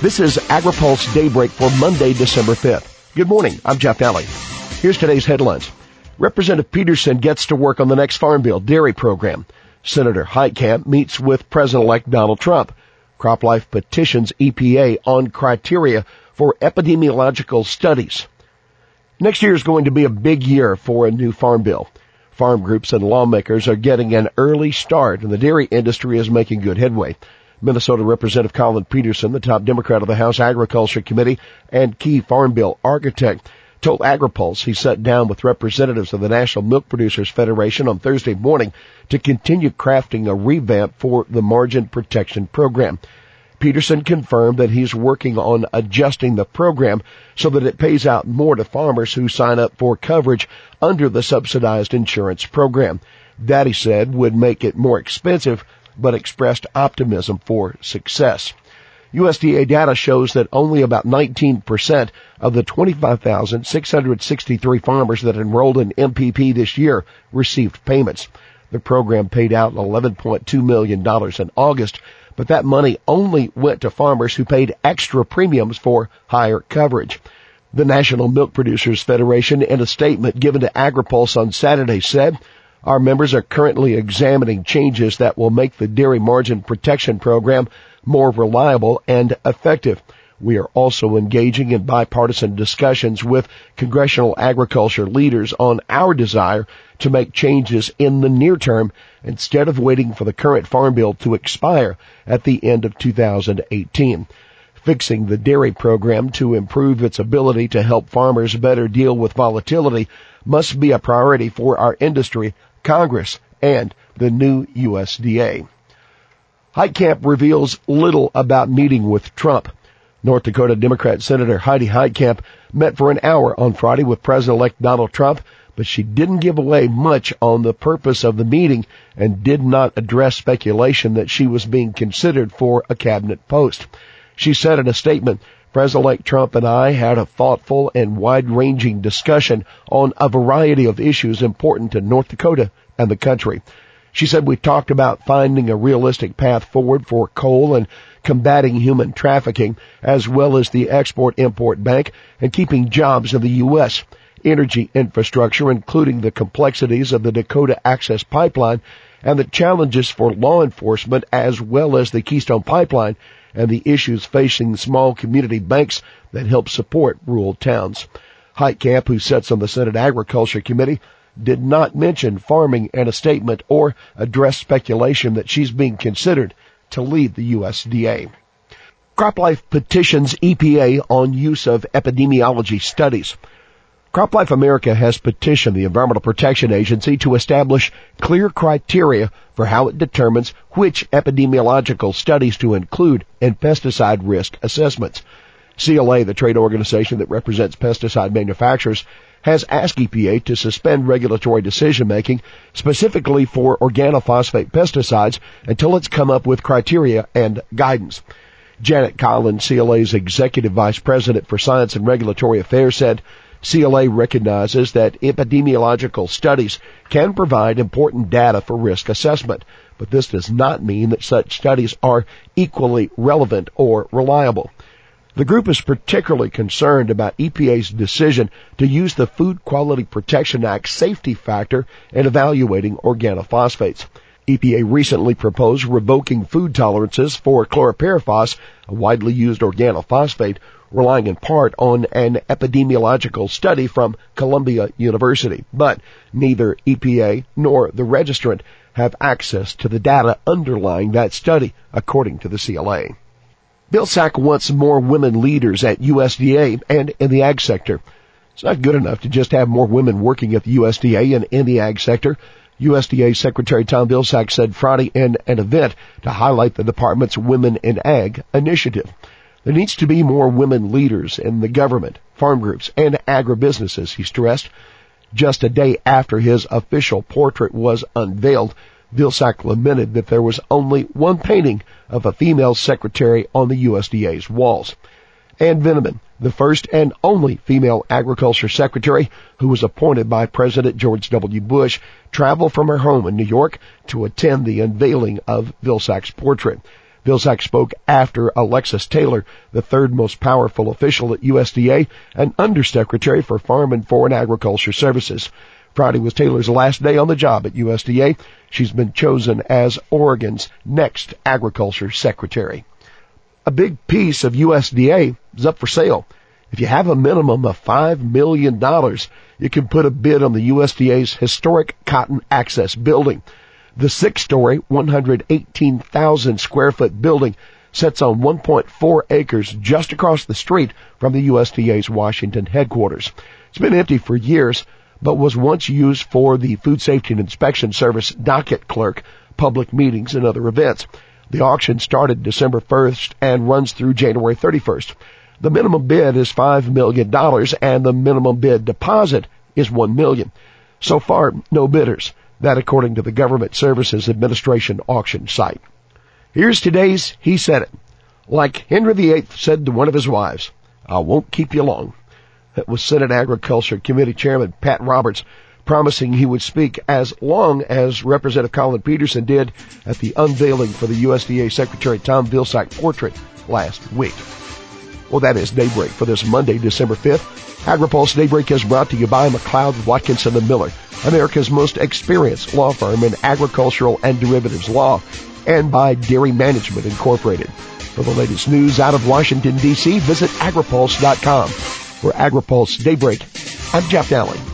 This is AgriPulse Daybreak for Monday, December 5th. Good morning. I'm Jeff Nalley. Here's today's headlines. Representative Peterson gets to work on the next Farm Bill dairy program. Senator Heitkamp meets with President-elect Donald Trump. CropLife petitions EPA on criteria for epidemiological studies. Next year is going to be a big year for a new farm bill. Farm groups and lawmakers are getting an early start and the dairy industry is making good headway. Minnesota Representative Collin Peterson, the top Democrat of the House Agriculture Committee and key farm bill architect, told AgriPulse he sat down with representatives of the National Milk Producers Federation on Thursday morning to continue crafting a revamp for the margin protection program. Peterson confirmed that he's working on adjusting the program so that it pays out more to farmers who sign up for coverage under the subsidized insurance program. That he said would make it more expensive, but expressed optimism for success. USDA data shows that only about 19% of the 25,663 farmers that enrolled in MPP this year received payments. The program paid out $11.2 million in August, but that money only went to farmers who paid extra premiums for higher coverage. The National Milk Producers Federation in a statement given to AgriPulse on Saturday said, our members are currently examining changes that will make the dairy margin protection program more reliable and effective. We are also engaging in bipartisan discussions with congressional agriculture leaders on our desire to make changes in the near term instead of waiting for the current farm bill to expire at the end of 2018. Fixing the dairy program to improve its ability to help farmers better deal with volatility must be a priority for our industry, Congress, and the new USDA. Heitkamp reveals little about meeting with Trump. North Dakota Democrat Senator Heidi Heitkamp met for an hour on Friday with President-elect Donald Trump, but she didn't give away much on the purpose of the meeting and did not address speculation that she was being considered for a cabinet post. She said in a statement, President-elect Trump and I had a thoughtful and wide-ranging discussion on a variety of issues important to North Dakota and the country. She said we talked about finding a realistic path forward for coal and combating human trafficking, as well as the Export-Import Bank and keeping jobs in the U.S., energy infrastructure, including the complexities of the Dakota Access Pipeline and the challenges for law enforcement, as well as the Keystone Pipeline and the issues facing small community banks that help support rural towns. Heitkamp, who sits on the Senate Agriculture Committee, did not mention farming in a statement or address speculation that she's being considered to lead the USDA. CropLife petitions EPA on use of epidemiology studies. CropLife America has petitioned the Environmental Protection Agency to establish clear criteria for how it determines which epidemiological studies to include in pesticide risk assessments. CLA, the trade organization that represents pesticide manufacturers, has asked EPA to suspend regulatory decision making specifically for organophosphate pesticides until it's come up with criteria and guidance. Janet Collins, CLA's executive vice president for science and regulatory affairs said, CLA recognizes that epidemiological studies can provide important data for risk assessment, but this does not mean that such studies are equally relevant or reliable. The group is particularly concerned about EPA's decision to use the Food Quality Protection Act safety factor in evaluating organophosphates. EPA recently proposed revoking food tolerances for chlorpyrifos, a widely used organophosphate, relying in part on an epidemiological study from Columbia University. But neither EPA nor the registrant have access to the data underlying that study, according to the CLA. Vilsack wants more women leaders at USDA and in the ag sector. It's not good enough to just have more women working at the USDA and in the ag sector. USDA Secretary Tom Vilsack said Friday in an event to highlight the department's Women in Ag initiative. There needs to be more women leaders in the government, farm groups, and agribusinesses, he stressed. Just a day after his official portrait was unveiled, Vilsack lamented that there was only one painting of a female secretary on the USDA's walls. Ann Veneman, the first and only female agriculture secretary who was appointed by President George W. Bush, traveled from her home in New York to attend the unveiling of Vilsack's portrait. Vilsack spoke after Alexis Taylor, the third most powerful official at USDA and Undersecretary for Farm and Foreign Agriculture Services. Friday was Taylor's last day on the job at USDA. She's been chosen as Oregon's next Agriculture Secretary. A big piece of USDA is up for sale. If you have a minimum of $5 million, you can put a bid on the USDA's historic Cotton Annex building. The six-story, 118,000 square foot building sits on 1.4 acres just across the street from the USDA's Washington headquarters. It's been empty for years, but was once used for the Food Safety and Inspection Service docket clerk, public meetings, and other events. The auction started December 1st and runs through January 31st. The minimum bid is $5 million and the minimum bid deposit is 1 million. So far, no bidders. That according to the Government Services Administration auction site. Here's today's He Said It. Like Henry VIII said to one of his wives, I won't keep you long. That was Senate Agriculture Committee Chairman Pat Roberts promising he would speak as long as Representative Collin Peterson did at the unveiling for the USDA Secretary Tom Vilsack portrait last week. Well, that is Daybreak for this Monday, December 5th. AgriPulse Daybreak is brought to you by McLeod, Watkinson and Miller, America's most experienced law firm in agricultural and derivatives law, and by Dairy Management Incorporated. For the latest news out of Washington, D.C., visit agripulse.com. For AgriPulse Daybreak, I'm Jeff Nalley.